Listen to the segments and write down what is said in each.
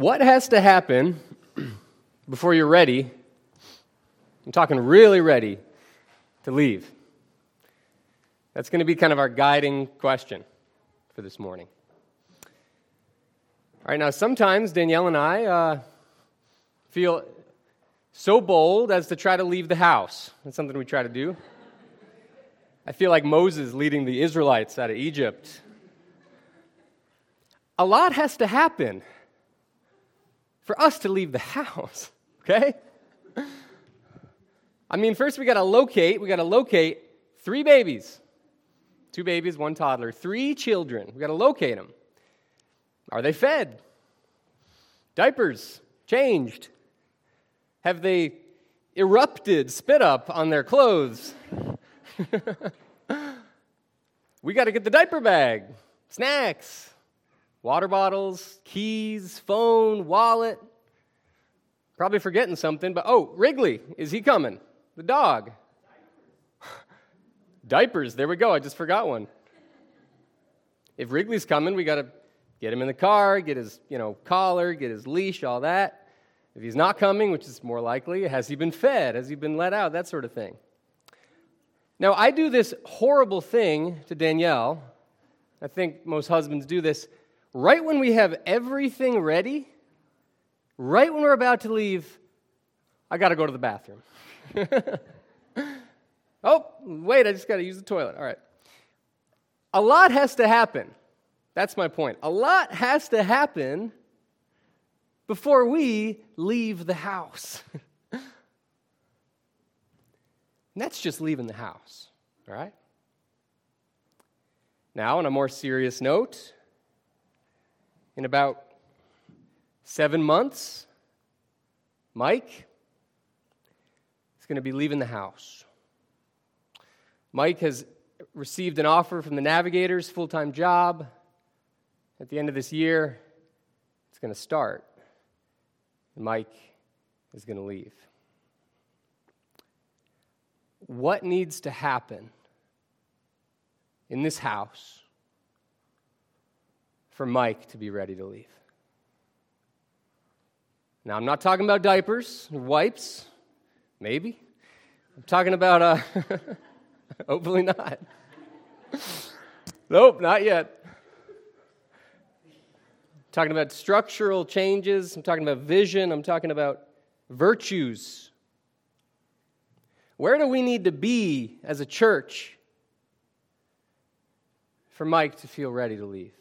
What has to happen before you're ready? I'm talking really ready to leave. That's going to be kind of our guiding question for this morning. All right, now sometimes Danielle and I uh, feel so bold as to try to leave the house. That's something we try to do. I feel like Moses leading the Israelites out of Egypt. A lot has to happen for us to leave the house, okay? I mean, first we got to locate, we got to locate three babies. Two babies, one toddler, three children. We got to locate them. Are they fed? Diapers changed? Have they erupted, spit up on their clothes? we got to get the diaper bag, snacks, water bottles, keys, phone, wallet. Probably forgetting something, but oh, Wrigley, is he coming? The dog. Diapers, there we go. I just forgot one. If Wrigley's coming, we got to get him in the car, get his, you know, collar, get his leash, all that. If he's not coming, which is more likely, has he been fed? Has he been let out? That sort of thing. Now, I do this horrible thing to Danielle. I think most husbands do this. Right when we have everything ready, right when we're about to leave, I got to go to the bathroom. oh, wait, I just got to use the toilet. All right. A lot has to happen. That's my point. A lot has to happen before we leave the house. and that's just leaving the house, all right? Now, on a more serious note, in about seven months, Mike is going to be leaving the house. Mike has received an offer from the Navigators, full time job. At the end of this year, it's going to start. Mike is going to leave. What needs to happen in this house for Mike to be ready to leave? Now, I'm not talking about diapers, wipes, maybe. I'm talking about, uh, hopefully not. nope, not yet talking about structural changes, I'm talking about vision, I'm talking about virtues. Where do we need to be as a church for Mike to feel ready to leave?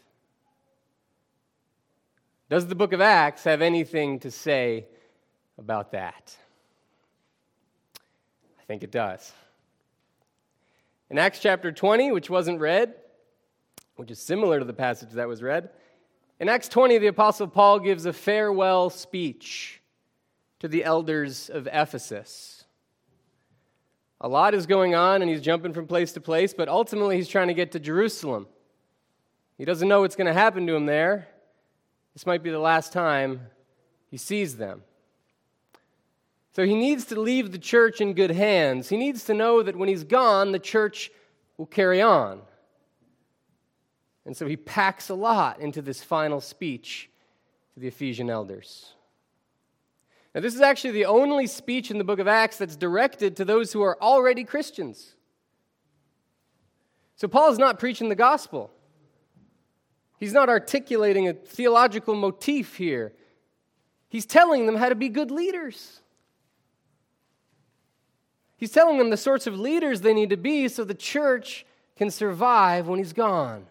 Does the book of Acts have anything to say about that? I think it does. In Acts chapter 20, which wasn't read, which is similar to the passage that was read, in Acts 20, the Apostle Paul gives a farewell speech to the elders of Ephesus. A lot is going on, and he's jumping from place to place, but ultimately he's trying to get to Jerusalem. He doesn't know what's going to happen to him there. This might be the last time he sees them. So he needs to leave the church in good hands. He needs to know that when he's gone, the church will carry on. And so he packs a lot into this final speech to the Ephesian elders. Now, this is actually the only speech in the book of Acts that's directed to those who are already Christians. So, Paul is not preaching the gospel. He's not articulating a theological motif here. He's telling them how to be good leaders. He's telling them the sorts of leaders they need to be so the church can survive when he's gone.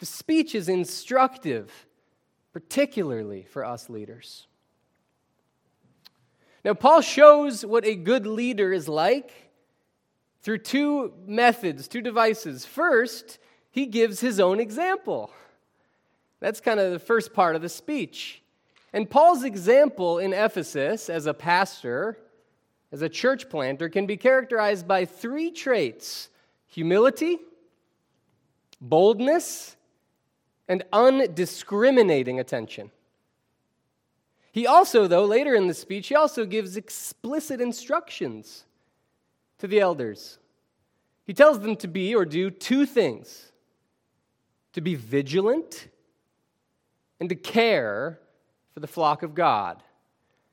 The speech is instructive, particularly for us leaders. Now, Paul shows what a good leader is like through two methods, two devices. First, he gives his own example. That's kind of the first part of the speech. And Paul's example in Ephesus as a pastor, as a church planter, can be characterized by three traits humility, boldness, and undiscriminating attention. He also, though, later in the speech, he also gives explicit instructions to the elders. He tells them to be or do two things to be vigilant and to care for the flock of God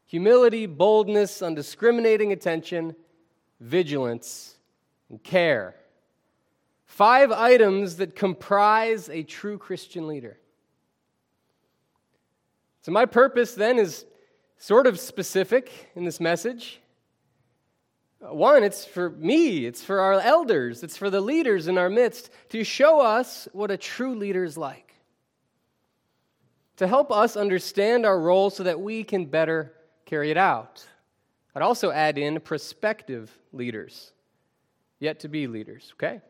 humility, boldness, undiscriminating attention, vigilance, and care. Five items that comprise a true Christian leader. So, my purpose then is sort of specific in this message. Uh, one, it's for me, it's for our elders, it's for the leaders in our midst to show us what a true leader is like, to help us understand our role so that we can better carry it out. I'd also add in prospective leaders, yet to be leaders, okay?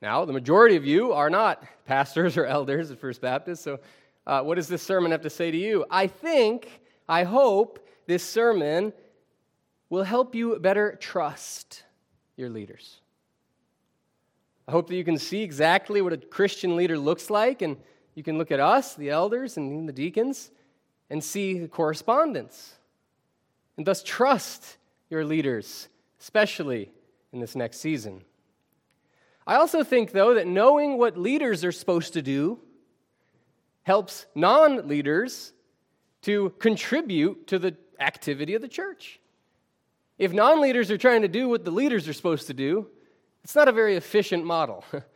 Now, the majority of you are not pastors or elders at First Baptist, so uh, what does this sermon have to say to you? I think, I hope this sermon will help you better trust your leaders. I hope that you can see exactly what a Christian leader looks like, and you can look at us, the elders, and the deacons, and see the correspondence, and thus trust your leaders, especially in this next season. I also think, though, that knowing what leaders are supposed to do helps non leaders to contribute to the activity of the church. If non leaders are trying to do what the leaders are supposed to do, it's not a very efficient model.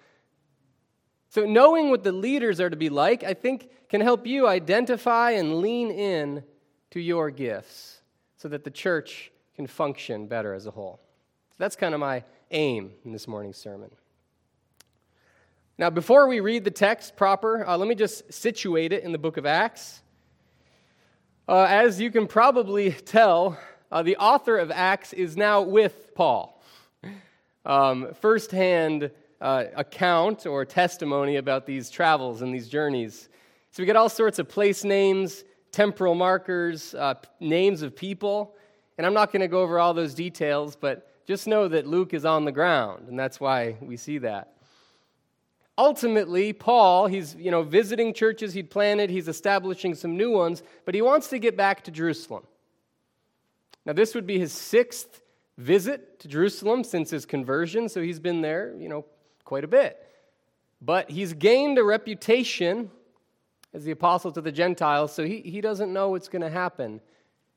so, knowing what the leaders are to be like, I think, can help you identify and lean in to your gifts so that the church can function better as a whole. So that's kind of my aim in this morning's sermon. Now, before we read the text proper, uh, let me just situate it in the book of Acts. Uh, as you can probably tell, uh, the author of Acts is now with Paul. Um, firsthand uh, account or testimony about these travels and these journeys. So we get all sorts of place names, temporal markers, uh, names of people. And I'm not going to go over all those details, but just know that Luke is on the ground, and that's why we see that ultimately, Paul, he's you know, visiting churches he'd planted, he's establishing some new ones, but he wants to get back to Jerusalem. Now, this would be his sixth visit to Jerusalem since his conversion, so he's been there, you know, quite a bit. But he's gained a reputation as the apostle to the Gentiles, so he, he doesn't know what's going to happen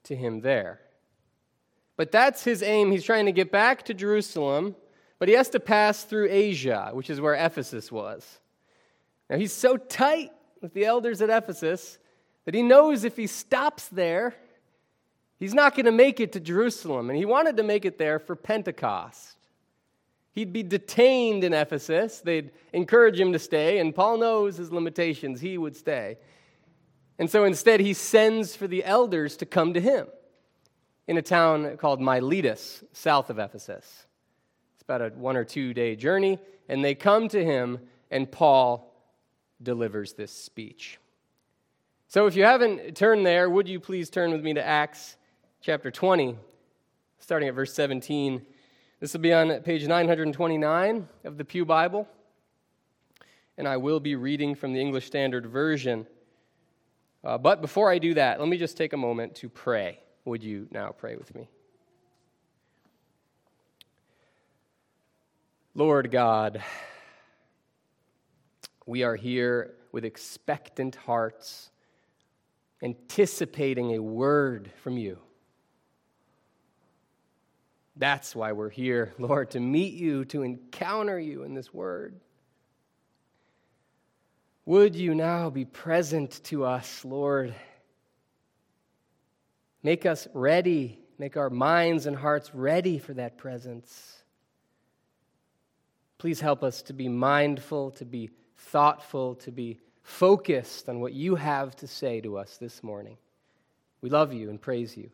to him there. But that's his aim. He's trying to get back to Jerusalem but he has to pass through Asia, which is where Ephesus was. Now, he's so tight with the elders at Ephesus that he knows if he stops there, he's not going to make it to Jerusalem. And he wanted to make it there for Pentecost. He'd be detained in Ephesus. They'd encourage him to stay, and Paul knows his limitations. He would stay. And so instead, he sends for the elders to come to him in a town called Miletus, south of Ephesus. It's about a one or two day journey, and they come to him, and Paul delivers this speech. So if you haven't turned there, would you please turn with me to Acts chapter 20, starting at verse 17. This will be on page 929 of the Pew Bible, and I will be reading from the English Standard Version. Uh, but before I do that, let me just take a moment to pray. Would you now pray with me? Lord God, we are here with expectant hearts, anticipating a word from you. That's why we're here, Lord, to meet you, to encounter you in this word. Would you now be present to us, Lord? Make us ready, make our minds and hearts ready for that presence. Please help us to be mindful, to be thoughtful, to be focused on what you have to say to us this morning. We love you and praise you.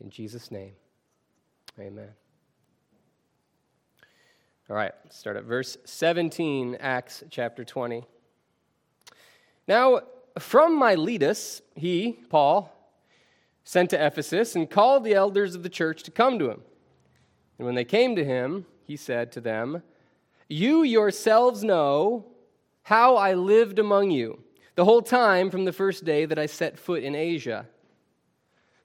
In Jesus' name, amen. All right, start at verse 17, Acts chapter 20. Now, from Miletus, he, Paul, sent to Ephesus and called the elders of the church to come to him. And when they came to him, he said to them, you yourselves know how I lived among you the whole time from the first day that I set foot in Asia,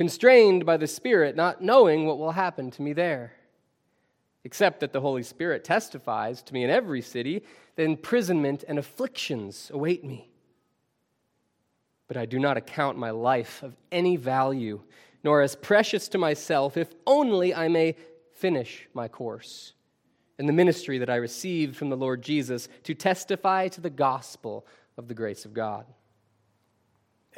constrained by the Spirit, not knowing what will happen to me there except that the Holy Spirit testifies to me in every city that imprisonment and afflictions await me. But I do not account my life of any value, nor as precious to myself, if only I may finish my course in the ministry that I received from the Lord Jesus to testify to the gospel of the grace of God.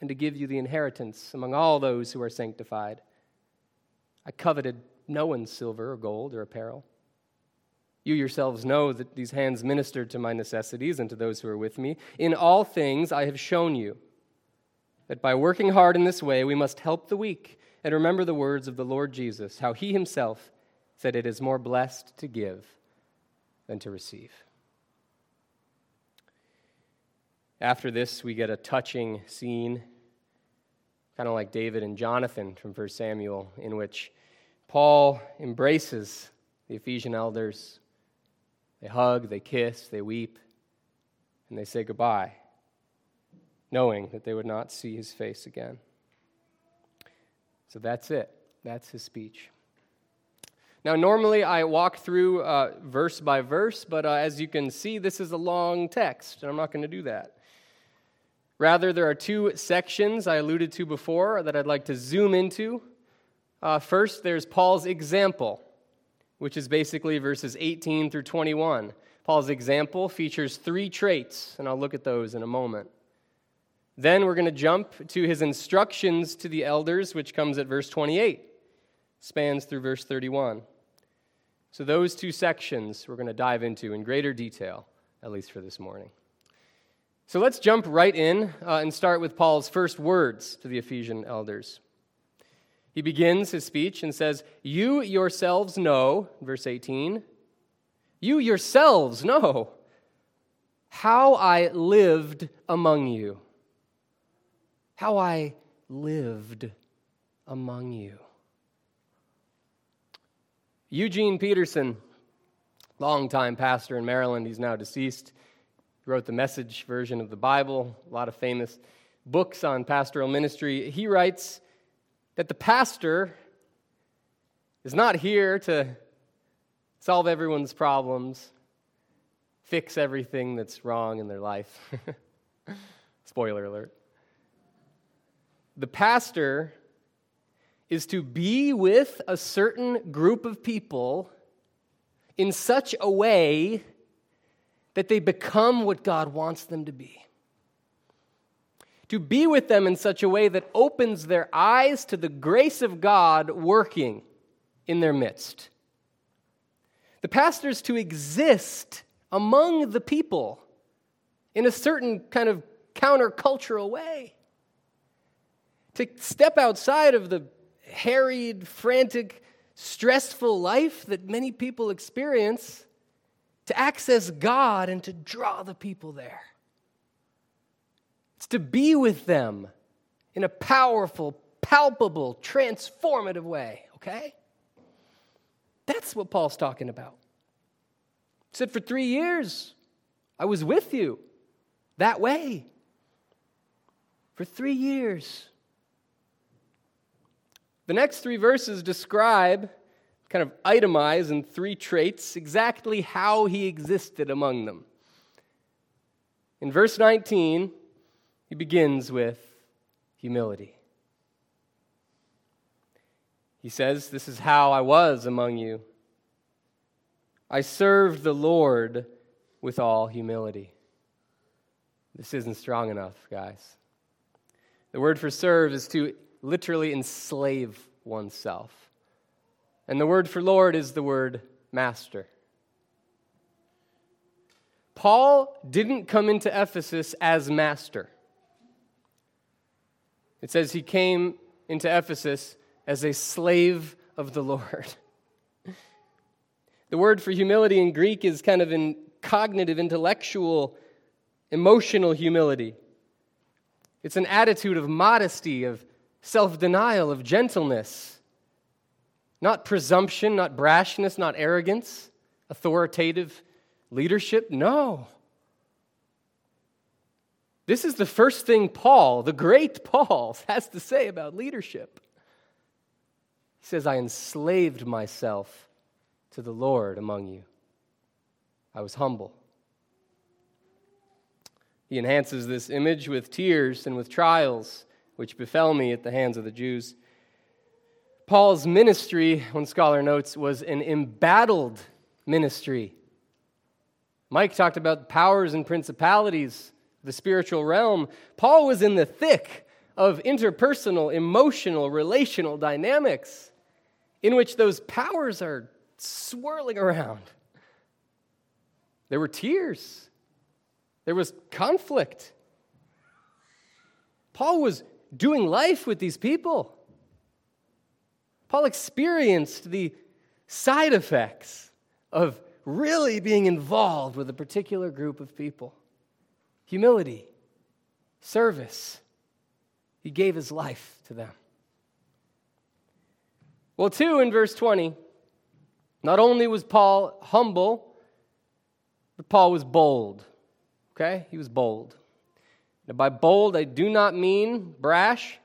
and to give you the inheritance among all those who are sanctified. I coveted no one's silver or gold or apparel. You yourselves know that these hands ministered to my necessities and to those who are with me. In all things I have shown you that by working hard in this way we must help the weak and remember the words of the Lord Jesus, how he himself said, It is more blessed to give than to receive. After this, we get a touching scene, kind of like David and Jonathan from 1 Samuel, in which Paul embraces the Ephesian elders. They hug, they kiss, they weep, and they say goodbye, knowing that they would not see his face again. So that's it. That's his speech. Now, normally I walk through uh, verse by verse, but uh, as you can see, this is a long text, and I'm not going to do that. Rather, there are two sections I alluded to before that I'd like to zoom into. Uh, first, there's Paul's example, which is basically verses 18 through 21. Paul's example features three traits, and I'll look at those in a moment. Then we're going to jump to his instructions to the elders, which comes at verse 28, spans through verse 31. So, those two sections we're going to dive into in greater detail, at least for this morning. So, let's jump right in uh, and start with Paul's first words to the Ephesian elders. He begins his speech and says, You yourselves know, verse 18, you yourselves know how I lived among you. How I lived among you. Eugene Peterson, longtime pastor in Maryland, he's now deceased. Wrote the message version of the Bible, a lot of famous books on pastoral ministry. He writes, that the pastor is not here to solve everyone's problems, fix everything that's wrong in their life. Spoiler alert. The pastor is to be with a certain group of people in such a way that they become what God wants them to be to be with them in such a way that opens their eyes to the grace of God working in their midst. The pastor is to exist among the people in a certain kind of countercultural way. To step outside of the harried, frantic, stressful life that many people experience, to access God and to draw the people there. It's to be with them in a powerful, palpable, transformative way, okay? That's what Paul's talking about. He said, For three years, I was with you that way. For three years. The next three verses describe, kind of itemize in three traits, exactly how he existed among them. In verse 19, he begins with humility. He says, This is how I was among you. I served the Lord with all humility. This isn't strong enough, guys. The word for serve is to literally enslave oneself. And the word for Lord is the word master. Paul didn't come into Ephesus as master. It says he came into Ephesus as a slave of the Lord. The word for humility in Greek is kind of in cognitive, intellectual, emotional humility. It's an attitude of modesty, of self denial, of gentleness. Not presumption, not brashness, not arrogance, authoritative leadership. No. This is the first thing Paul, the great Paul, has to say about leadership. He says, I enslaved myself to the Lord among you. I was humble. He enhances this image with tears and with trials which befell me at the hands of the Jews. Paul's ministry, one scholar notes, was an embattled ministry. Mike talked about powers and principalities, the spiritual realm. Paul was in the thick of interpersonal, emotional, relational dynamics in which those powers are swirling around. There were tears, there was conflict. Paul was doing life with these people. Paul experienced the side effects of really being involved with a particular group of people humility, service. He gave his life to them. Well, two, in verse 20, not only was Paul humble, but Paul was bold. Okay? He was bold. Now, by bold, I do not mean brash.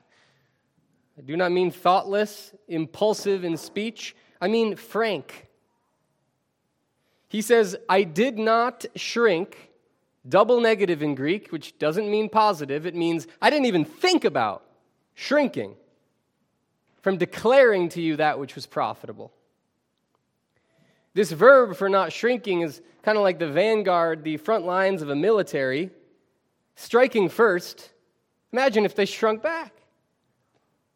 I do not mean thoughtless, impulsive in speech. I mean frank. He says, I did not shrink, double negative in Greek, which doesn't mean positive. It means I didn't even think about shrinking from declaring to you that which was profitable. This verb for not shrinking is kind of like the vanguard, the front lines of a military, striking first. Imagine if they shrunk back.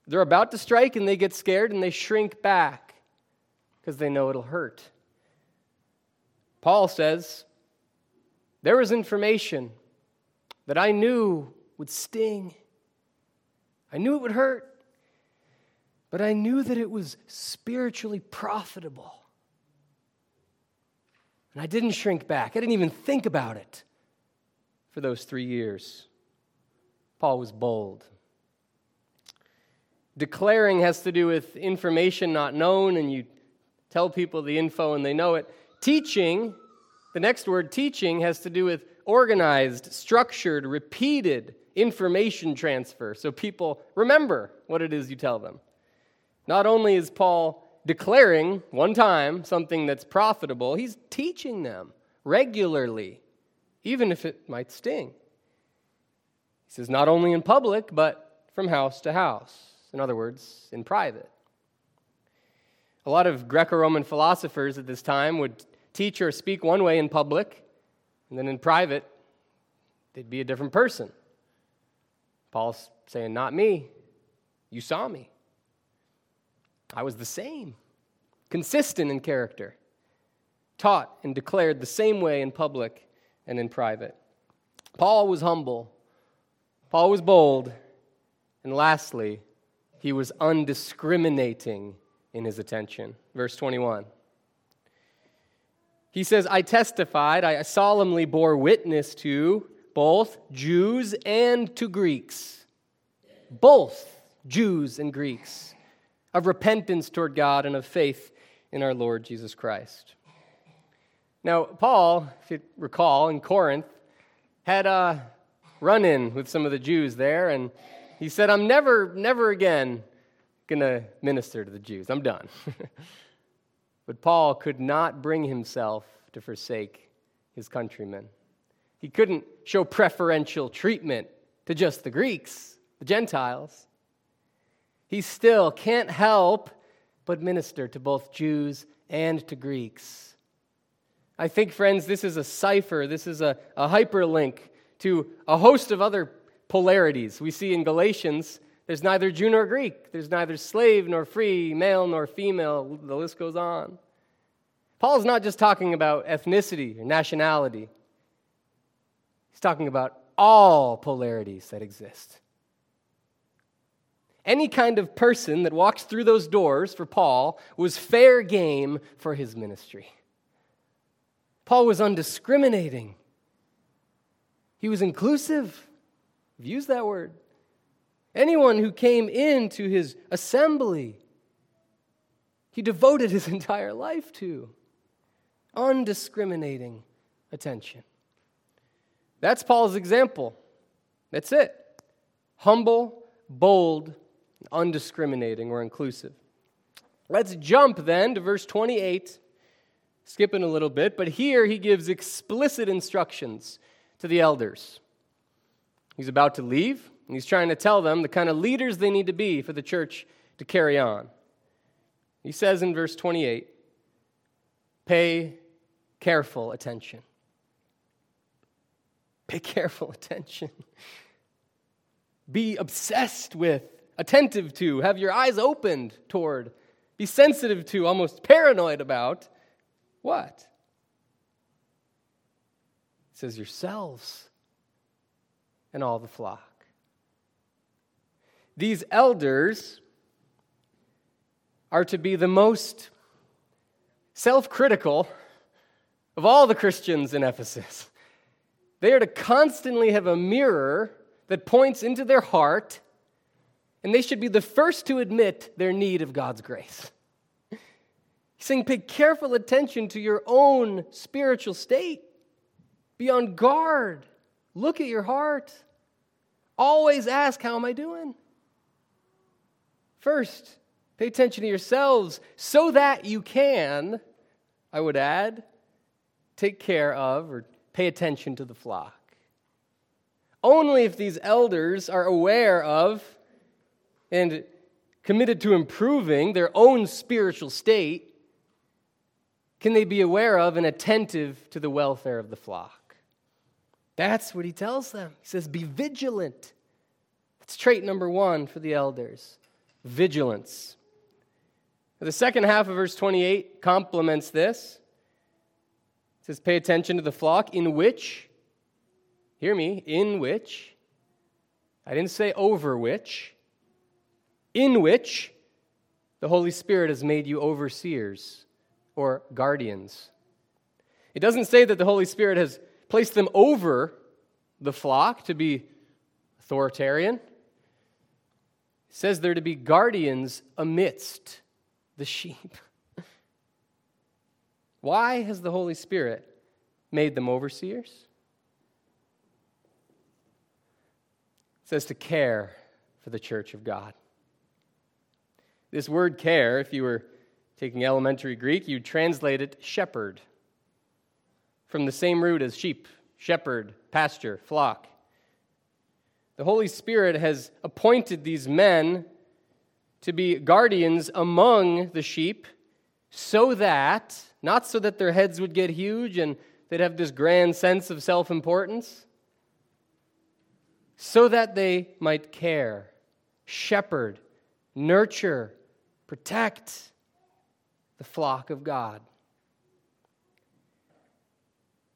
They're about to strike and they get scared and they shrink back because they know it'll hurt. Paul says, There was information that I knew would sting. I knew it would hurt, but I knew that it was spiritually profitable. And I didn't shrink back. I didn't even think about it for those three years. Paul was bold. Declaring has to do with information not known, and you tell people the info and they know it. Teaching, the next word, teaching, has to do with organized, structured, repeated information transfer so people remember what it is you tell them. Not only is Paul declaring one time something that's profitable, he's teaching them regularly, even if it might sting. He says, not only in public, but from house to house. In other words, in private. A lot of Greco Roman philosophers at this time would teach or speak one way in public, and then in private, they'd be a different person. Paul's saying, Not me. You saw me. I was the same, consistent in character, taught and declared the same way in public and in private. Paul was humble, Paul was bold, and lastly, he was undiscriminating in his attention. Verse 21. He says, I testified, I solemnly bore witness to both Jews and to Greeks. Both Jews and Greeks of repentance toward God and of faith in our Lord Jesus Christ. Now, Paul, if you recall, in Corinth, had a run in with some of the Jews there, and he said, I'm never, never again going to minister to the Jews. I'm done. but Paul could not bring himself to forsake his countrymen. He couldn't show preferential treatment to just the Greeks, the Gentiles. He still can't help but minister to both Jews and to Greeks. I think, friends, this is a cipher, this is a, a hyperlink to a host of other polarities. We see in Galatians there's neither Jew nor Greek, there's neither slave nor free, male nor female, the list goes on. Paul's not just talking about ethnicity or nationality, he's talking about all polarities that exist. Any kind of person that walks through those doors for Paul was fair game for his ministry. Paul was undiscriminating. He was inclusive. I've used that word. Anyone who came into his assembly, he devoted his entire life to. Undiscriminating attention. That's Paul's example. That's it. Humble, bold, undiscriminating or inclusive. Let's jump then to verse 28, skipping a little bit, but here he gives explicit instructions to the elders. He's about to leave, and he's trying to tell them the kind of leaders they need to be for the church to carry on. He says in verse 28 pay careful attention. Pay careful attention. Be obsessed with, attentive to, have your eyes opened toward, be sensitive to, almost paranoid about what? Says, yourselves and all the flock. These elders are to be the most self critical of all the Christians in Ephesus. They are to constantly have a mirror that points into their heart, and they should be the first to admit their need of God's grace. He's saying, pay careful attention to your own spiritual state. Be on guard. Look at your heart. Always ask, How am I doing? First, pay attention to yourselves so that you can, I would add, take care of or pay attention to the flock. Only if these elders are aware of and committed to improving their own spiritual state can they be aware of and attentive to the welfare of the flock. That's what he tells them. He says, Be vigilant. That's trait number one for the elders vigilance. The second half of verse 28 complements this. It says, Pay attention to the flock in which, hear me, in which, I didn't say over which, in which the Holy Spirit has made you overseers or guardians. It doesn't say that the Holy Spirit has placed them over the flock to be authoritarian. It says they're to be guardians amidst the sheep. Why has the Holy Spirit made them overseers? It says to care for the church of God. This word care, if you were taking elementary Greek, you'd translate it shepherd, from the same root as sheep, shepherd, pasture, flock. The Holy Spirit has appointed these men to be guardians among the sheep so that, not so that their heads would get huge and they'd have this grand sense of self importance, so that they might care, shepherd, nurture, protect the flock of God.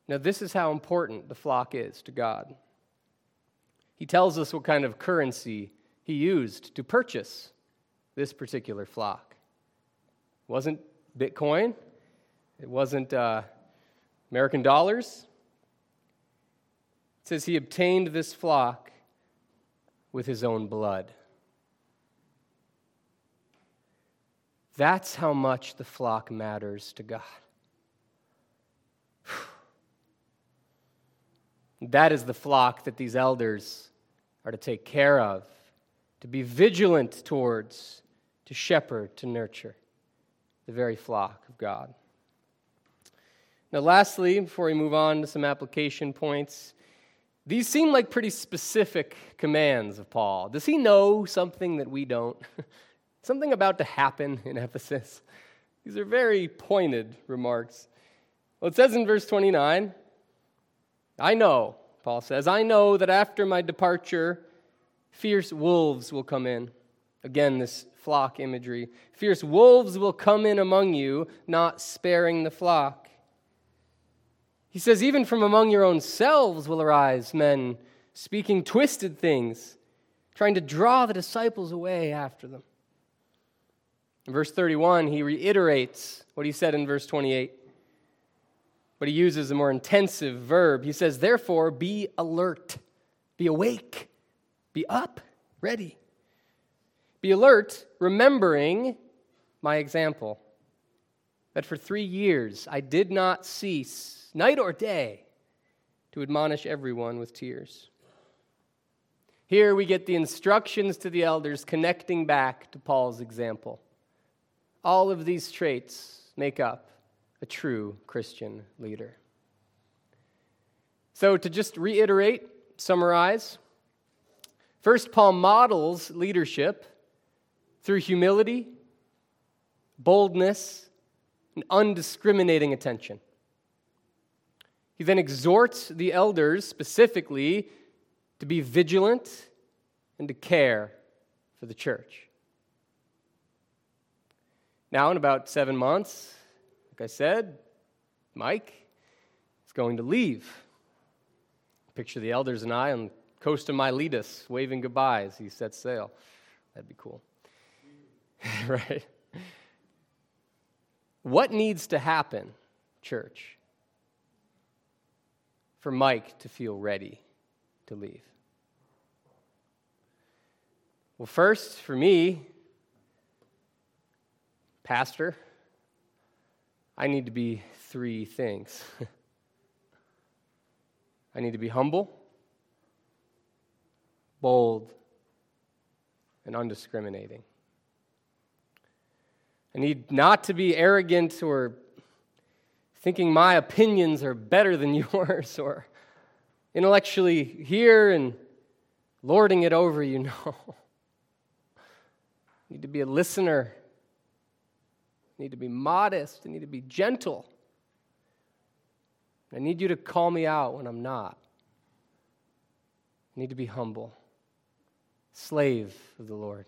Now, this is how important the flock is to God. He tells us what kind of currency he used to purchase this particular flock. It wasn't Bitcoin, it wasn't uh, American dollars. It says he obtained this flock with his own blood. That's how much the flock matters to God. That is the flock that these elders are to take care of, to be vigilant towards, to shepherd, to nurture the very flock of God. Now, lastly, before we move on to some application points, these seem like pretty specific commands of Paul. Does he know something that we don't? something about to happen in Ephesus? These are very pointed remarks. Well, it says in verse 29 I know, Paul says, I know that after my departure, fierce wolves will come in. Again, this flock imagery. Fierce wolves will come in among you, not sparing the flock. He says, even from among your own selves will arise men speaking twisted things, trying to draw the disciples away after them. In verse 31, he reiterates what he said in verse 28, but he uses a more intensive verb. He says, Therefore, be alert, be awake, be up, ready. Be alert, remembering my example, that for three years I did not cease, night or day, to admonish everyone with tears. Here we get the instructions to the elders connecting back to Paul's example. All of these traits make up a true Christian leader. So, to just reiterate, summarize, first, Paul models leadership through humility, boldness, and undiscriminating attention. He then exhorts the elders specifically to be vigilant and to care for the church. Now, in about seven months, like I said, Mike is going to leave. Picture the elders and I on the coast of Miletus waving goodbye as he sets sail. That'd be cool. right? What needs to happen, church, for Mike to feel ready to leave? Well, first, for me, Pastor, I need to be three things. I need to be humble, bold, and undiscriminating. I need not to be arrogant or thinking my opinions are better than yours or intellectually here and lording it over you. No. I need to be a listener. Need to be modest. I need to be gentle. I need you to call me out when I'm not. I need to be humble, slave of the Lord.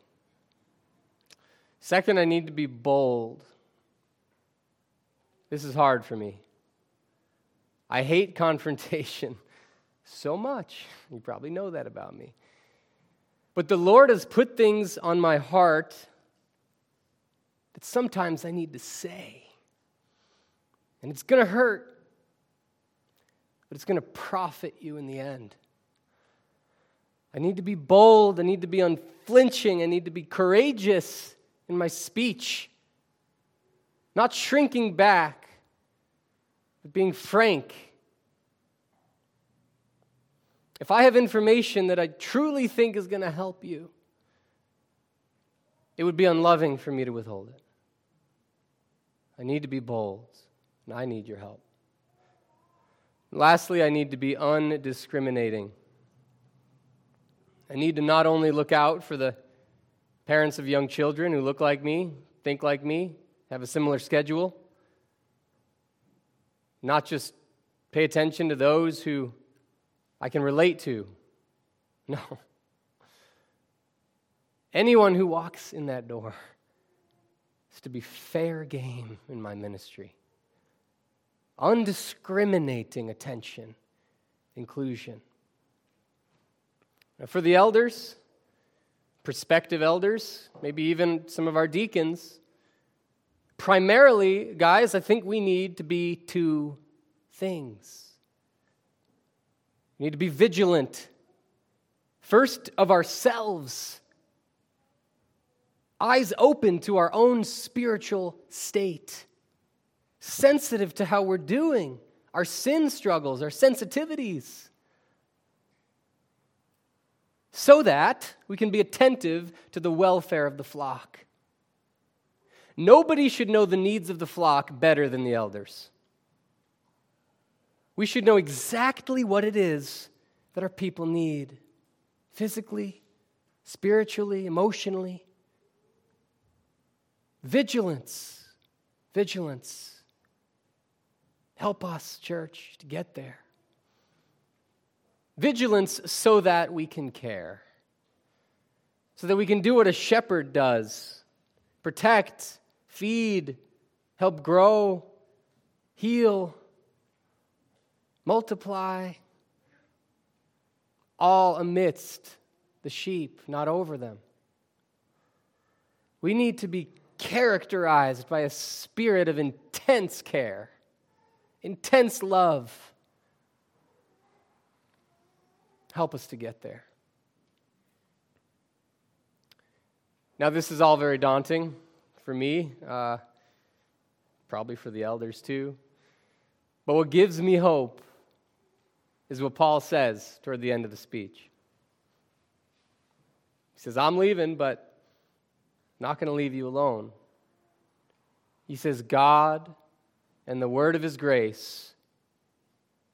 Second, I need to be bold. This is hard for me. I hate confrontation so much. You probably know that about me. But the Lord has put things on my heart that sometimes I need to say. And it's going to hurt, but it's going to profit you in the end. I need to be bold. I need to be unflinching. I need to be courageous in my speech, not shrinking back, but being frank. If I have information that I truly think is going to help you, it would be unloving for me to withhold it. I need to be bold, and I need your help. Lastly, I need to be undiscriminating. I need to not only look out for the parents of young children who look like me, think like me, have a similar schedule. Not just pay attention to those who I can relate to. No. Anyone who walks in that door is to be fair game in my ministry. Undiscriminating attention, inclusion. Now, for the elders, prospective elders, maybe even some of our deacons. Primarily, guys, I think we need to be two things. We need to be vigilant. First, of ourselves, eyes open to our own spiritual state, sensitive to how we're doing, our sin struggles, our sensitivities so that we can be attentive to the welfare of the flock. Nobody should know the needs of the flock better than the elders. We should know exactly what it is that our people need physically, spiritually, emotionally. Vigilance, vigilance. Help us, church, to get there. Vigilance so that we can care, so that we can do what a shepherd does protect, feed, help grow, heal, multiply, all amidst the sheep, not over them. We need to be characterized by a spirit of intense care, intense love. Help us to get there. Now, this is all very daunting for me, uh, probably for the elders too. But what gives me hope is what Paul says toward the end of the speech. He says, I'm leaving, but not going to leave you alone. He says, God and the word of his grace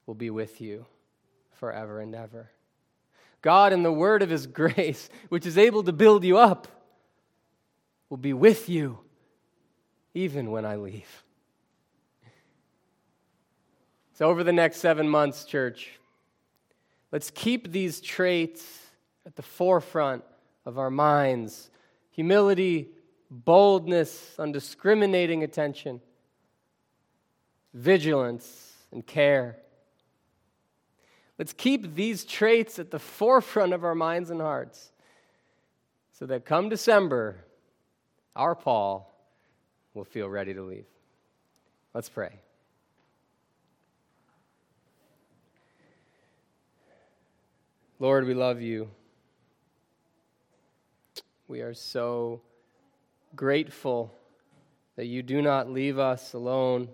will be with you forever and ever. God and the word of his grace, which is able to build you up, will be with you even when I leave. So, over the next seven months, church, let's keep these traits at the forefront of our minds humility, boldness, undiscriminating attention, vigilance, and care. Let's keep these traits at the forefront of our minds and hearts so that come December, our Paul will feel ready to leave. Let's pray. Lord, we love you. We are so grateful that you do not leave us alone.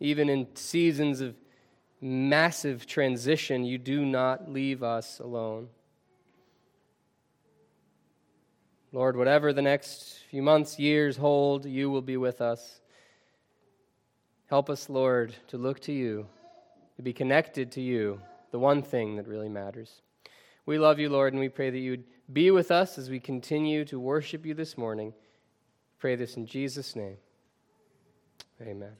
Even in seasons of massive transition, you do not leave us alone. Lord, whatever the next few months, years hold, you will be with us. Help us, Lord, to look to you, to be connected to you the one thing that really matters. We love you, Lord, and we pray that you be with us as we continue to worship you this morning. Pray this in Jesus' name. Amen.